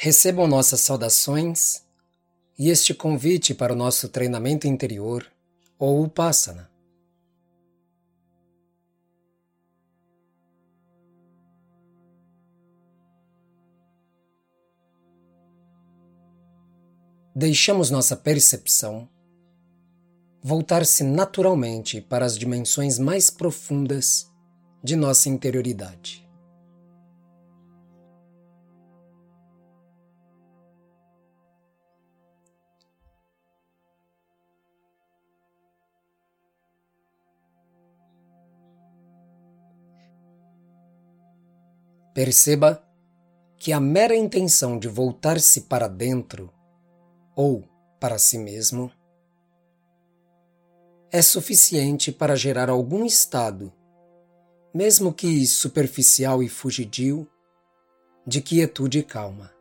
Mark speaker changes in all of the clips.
Speaker 1: Recebam nossas saudações e este convite para o nosso treinamento interior, ou Upasana. Deixamos nossa percepção voltar-se naturalmente para as dimensões mais profundas de nossa interioridade. Perceba que a mera intenção de voltar-se para dentro ou para si mesmo é suficiente para gerar algum estado, mesmo que superficial e fugidio, de quietude e calma.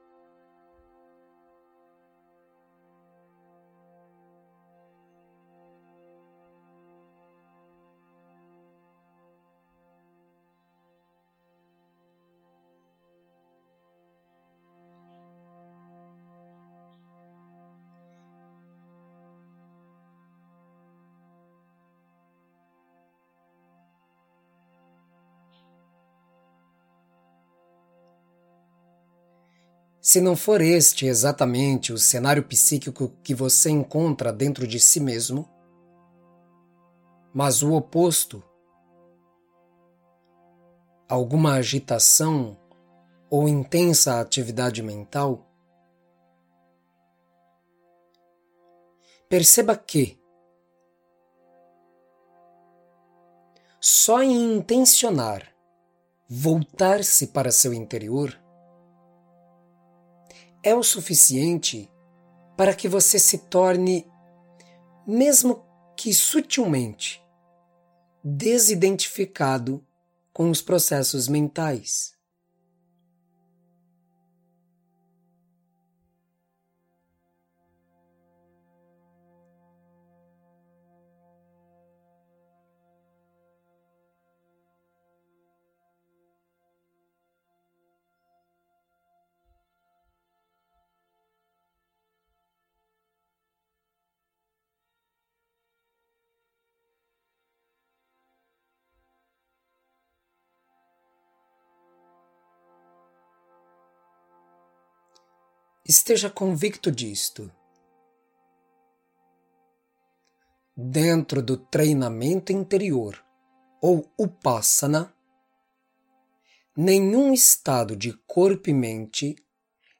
Speaker 1: Se não for este exatamente o cenário psíquico que você encontra dentro de si mesmo, mas o oposto, alguma agitação ou intensa atividade mental, perceba que só em intencionar voltar-se para seu interior, é o suficiente para que você se torne, mesmo que sutilmente, desidentificado com os processos mentais. Esteja convicto disto. Dentro do treinamento interior, ou upasana, nenhum estado de corpo e mente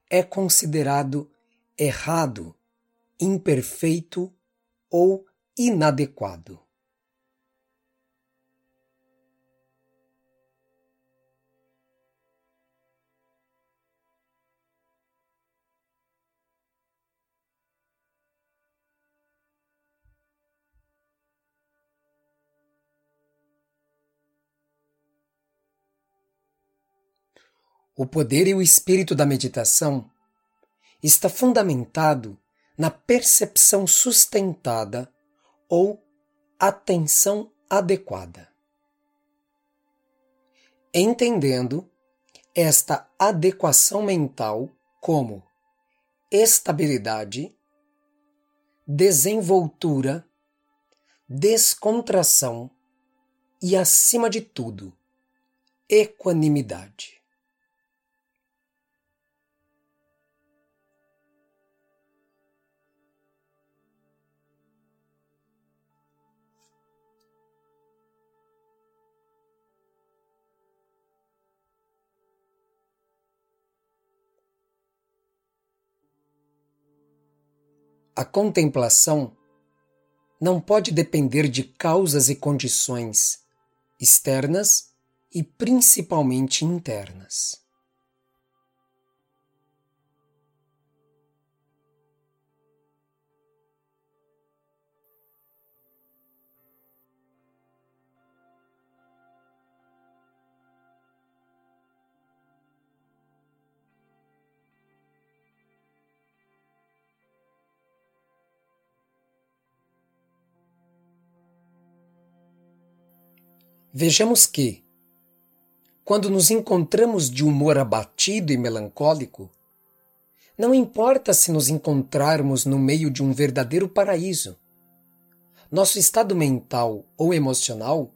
Speaker 1: é considerado errado, imperfeito ou inadequado. O poder e o espírito da meditação está fundamentado na percepção sustentada ou atenção adequada. Entendendo esta adequação mental como estabilidade, desenvoltura, descontração e, acima de tudo, equanimidade. A contemplação não pode depender de causas e condições externas e principalmente internas. Vejamos que, quando nos encontramos de humor abatido e melancólico, Não importa se nos encontrarmos no meio de um verdadeiro paraíso. Nosso estado mental ou emocional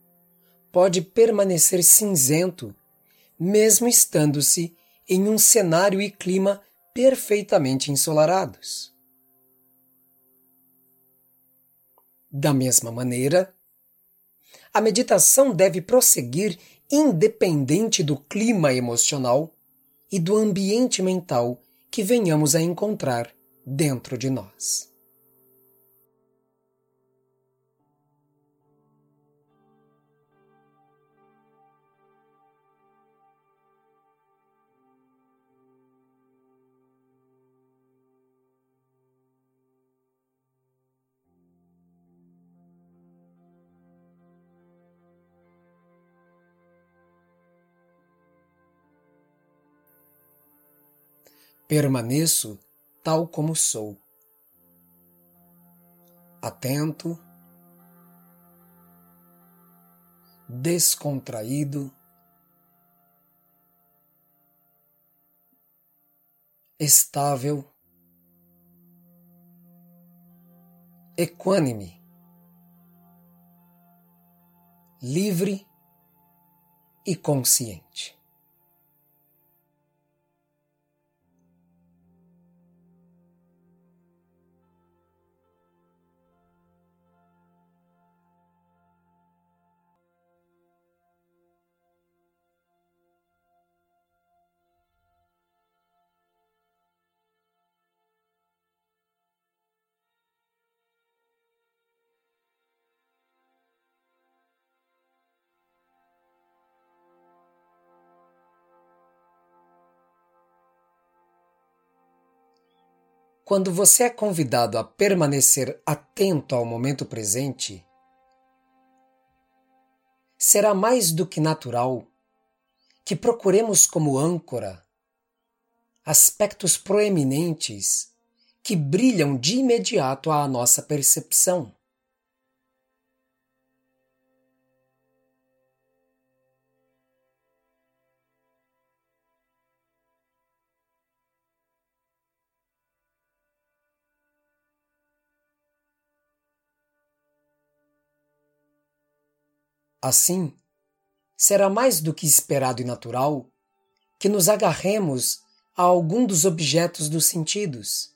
Speaker 1: pode permanecer cinzento, mesmo estando-se em um cenário e clima perfeitamente ensolarados. Da mesma maneira, a meditação deve prosseguir independente do clima emocional e do ambiente mental que venhamos a encontrar dentro de nós. Permaneço tal como sou. Atento, descontraído, estável, equânime, livre e consciente. Quando você é convidado a permanecer atento ao momento presente, será mais do que natural que procuremos como âncora aspectos proeminentes que brilham de imediato à nossa percepção. Assim, será mais do que esperado e natural que nos agarremos a algum dos objetos dos sentidos.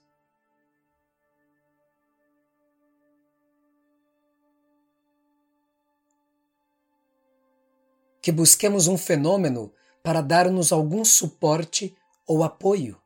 Speaker 1: Que busquemos um fenômeno para dar-nos algum suporte ou apoio.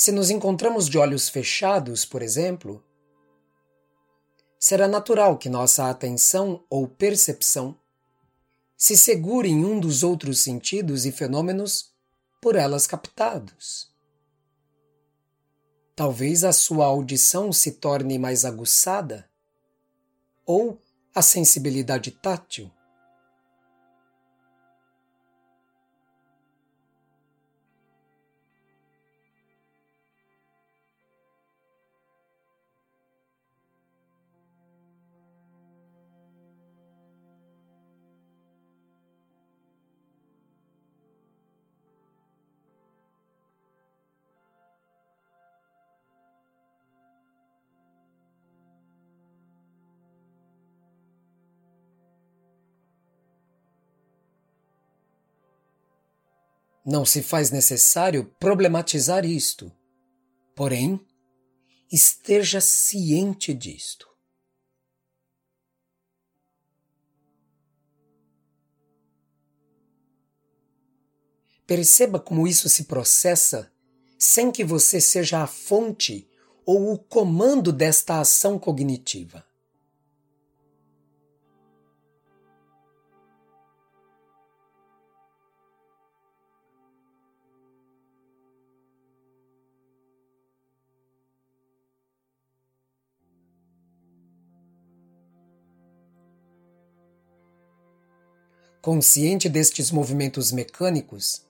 Speaker 1: Se nos encontramos de olhos fechados, por exemplo, será natural que nossa atenção ou percepção se segure em um dos outros sentidos e fenômenos por elas captados. Talvez a sua audição se torne mais aguçada, ou a sensibilidade tátil, Não se faz necessário problematizar isto. Porém, esteja ciente disto. Perceba como isso se processa sem que você seja a fonte ou o comando desta ação cognitiva. Consciente destes movimentos mecânicos,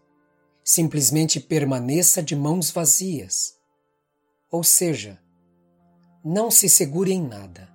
Speaker 1: simplesmente permaneça de mãos vazias. Ou seja, não se segure em nada.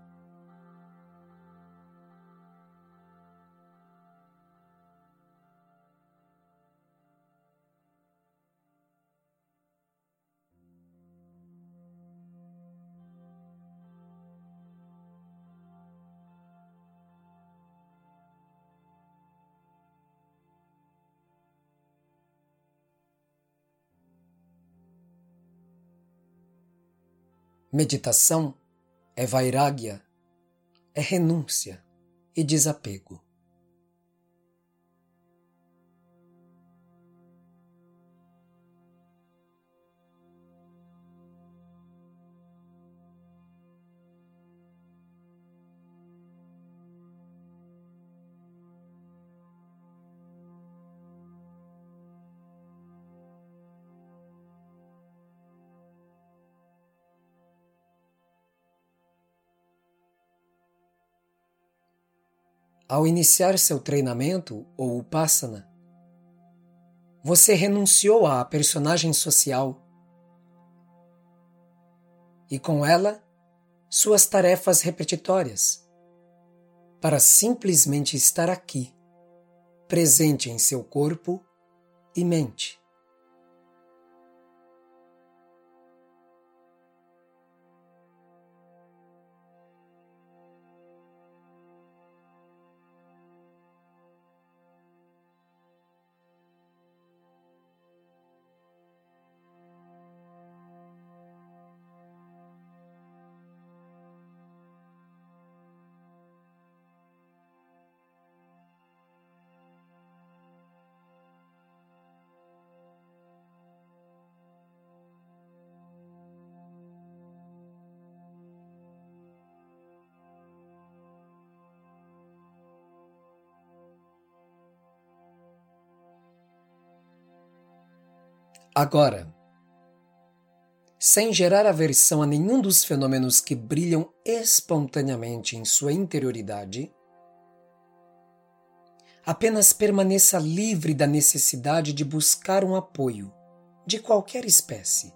Speaker 1: Meditação é vairagya, é renúncia e desapego. Ao iniciar seu treinamento ou upasana, você renunciou à personagem social e com ela suas tarefas repetitórias para simplesmente estar aqui, presente em seu corpo e mente. Agora, sem gerar aversão a nenhum dos fenômenos que brilham espontaneamente em sua interioridade, apenas permaneça livre da necessidade de buscar um apoio de qualquer espécie.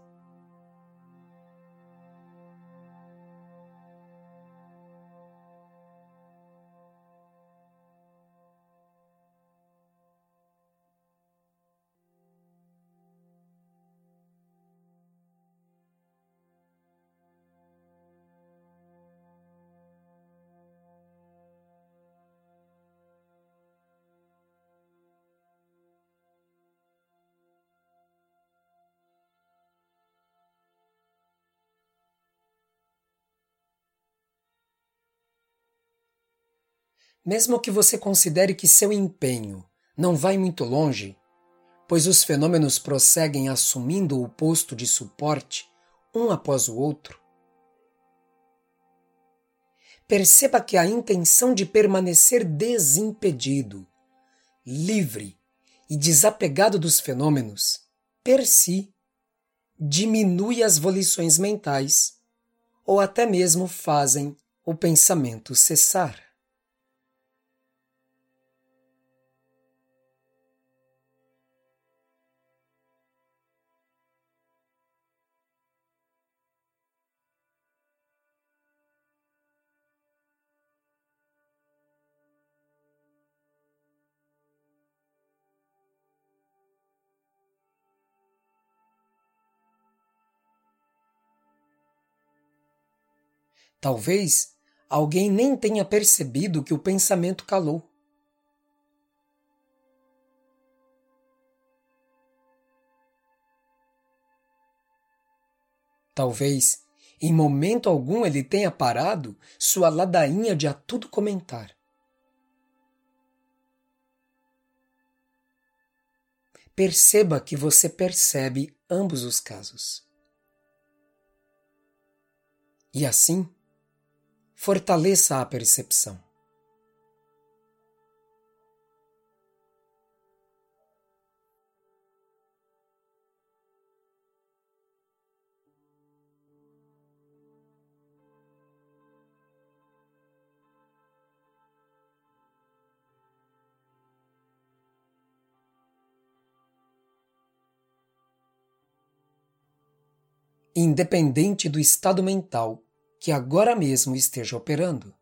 Speaker 1: Mesmo que você considere que seu empenho não vai muito longe, pois os fenômenos prosseguem assumindo o posto de suporte um após o outro, perceba que a intenção de permanecer desimpedido, livre e desapegado dos fenômenos, per si, diminui as volições mentais ou até mesmo fazem o pensamento cessar. Talvez alguém nem tenha percebido que o pensamento calou. Talvez, em momento algum, ele tenha parado sua ladainha de a tudo comentar. Perceba que você percebe ambos os casos. E assim, fortaleça a percepção. Independente do estado mental, que agora mesmo esteja operando.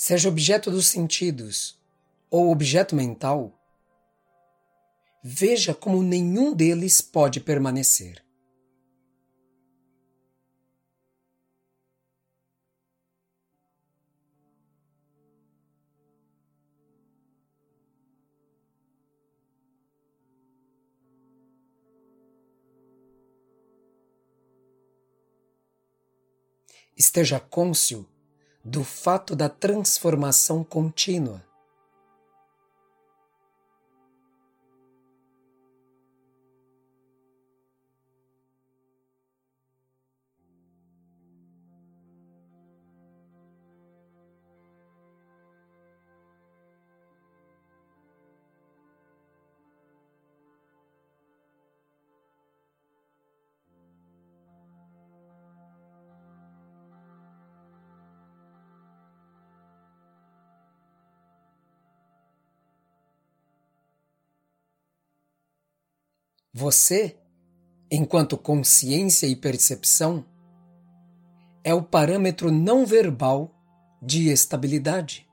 Speaker 1: Seja objeto dos sentidos ou objeto mental, veja como nenhum deles pode permanecer. Esteja cônscio do fato da transformação contínua. Você, enquanto consciência e percepção, é o parâmetro não verbal de estabilidade.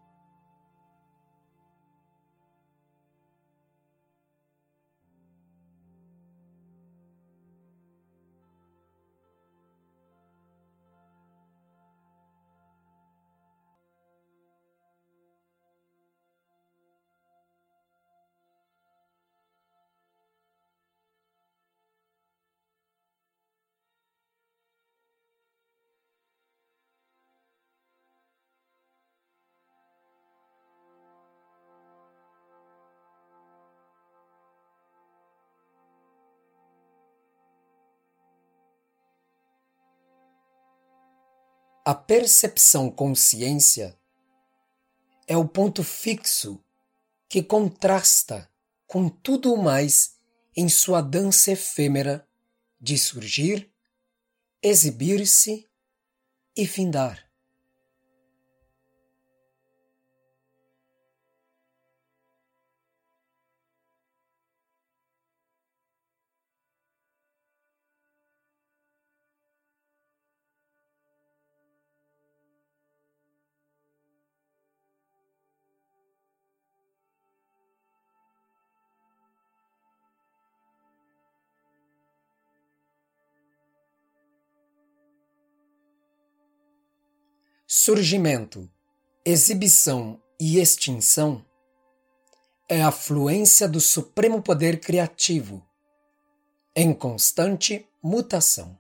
Speaker 1: A percepção consciência é o ponto fixo que contrasta com tudo o mais em sua dança efêmera de surgir, exibir-se e findar. Surgimento, exibição e extinção é a fluência do supremo poder criativo, em constante mutação.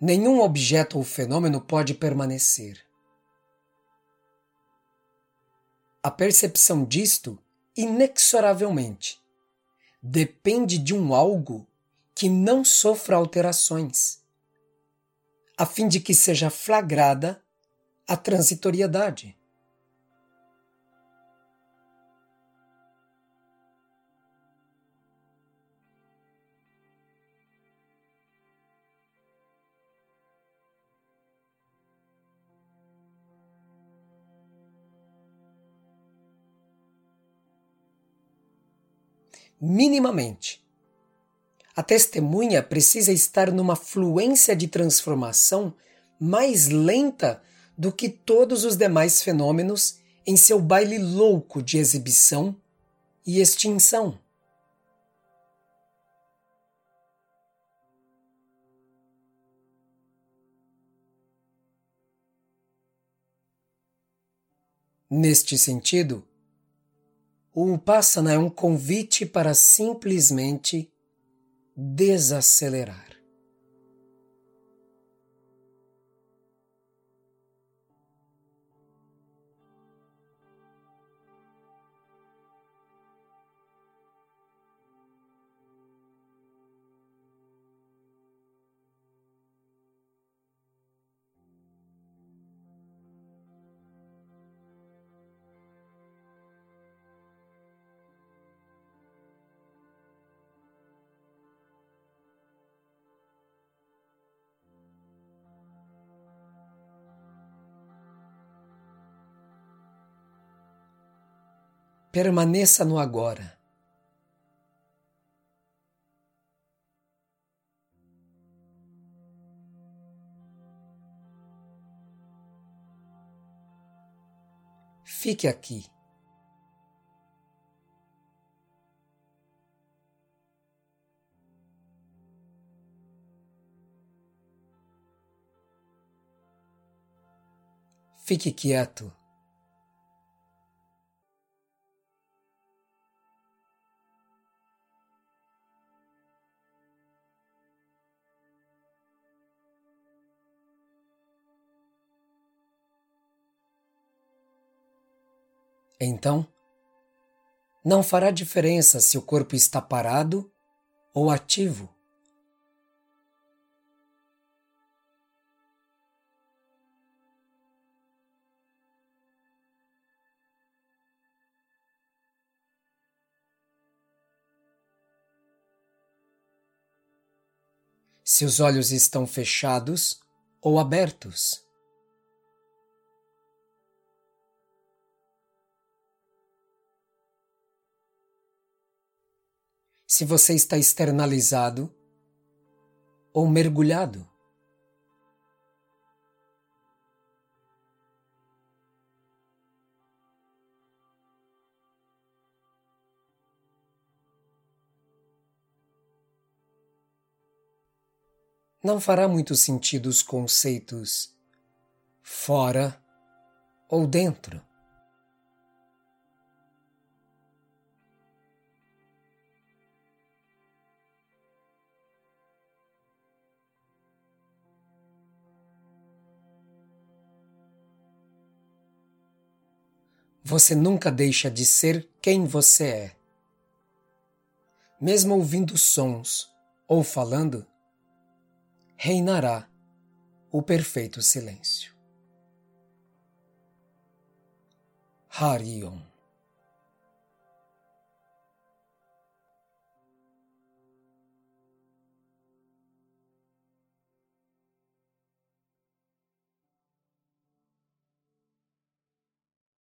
Speaker 1: Nenhum objeto ou fenômeno pode permanecer. A percepção disto, inexoravelmente, depende de um algo que não sofra alterações, a fim de que seja flagrada a transitoriedade. minimamente. A testemunha precisa estar numa fluência de transformação mais lenta do que todos os demais fenômenos em seu baile louco de exibição e extinção. Neste sentido, o Upasana é um convite para simplesmente desacelerar. Permaneça no agora. Fique aqui. Fique quieto. Então, não fará diferença se o corpo está parado ou ativo. Se os olhos estão fechados ou abertos. Se você está externalizado ou mergulhado. Não fará muito sentido os conceitos fora ou dentro. Você nunca deixa de ser quem você é. Mesmo ouvindo sons ou falando, reinará o perfeito silêncio. Harion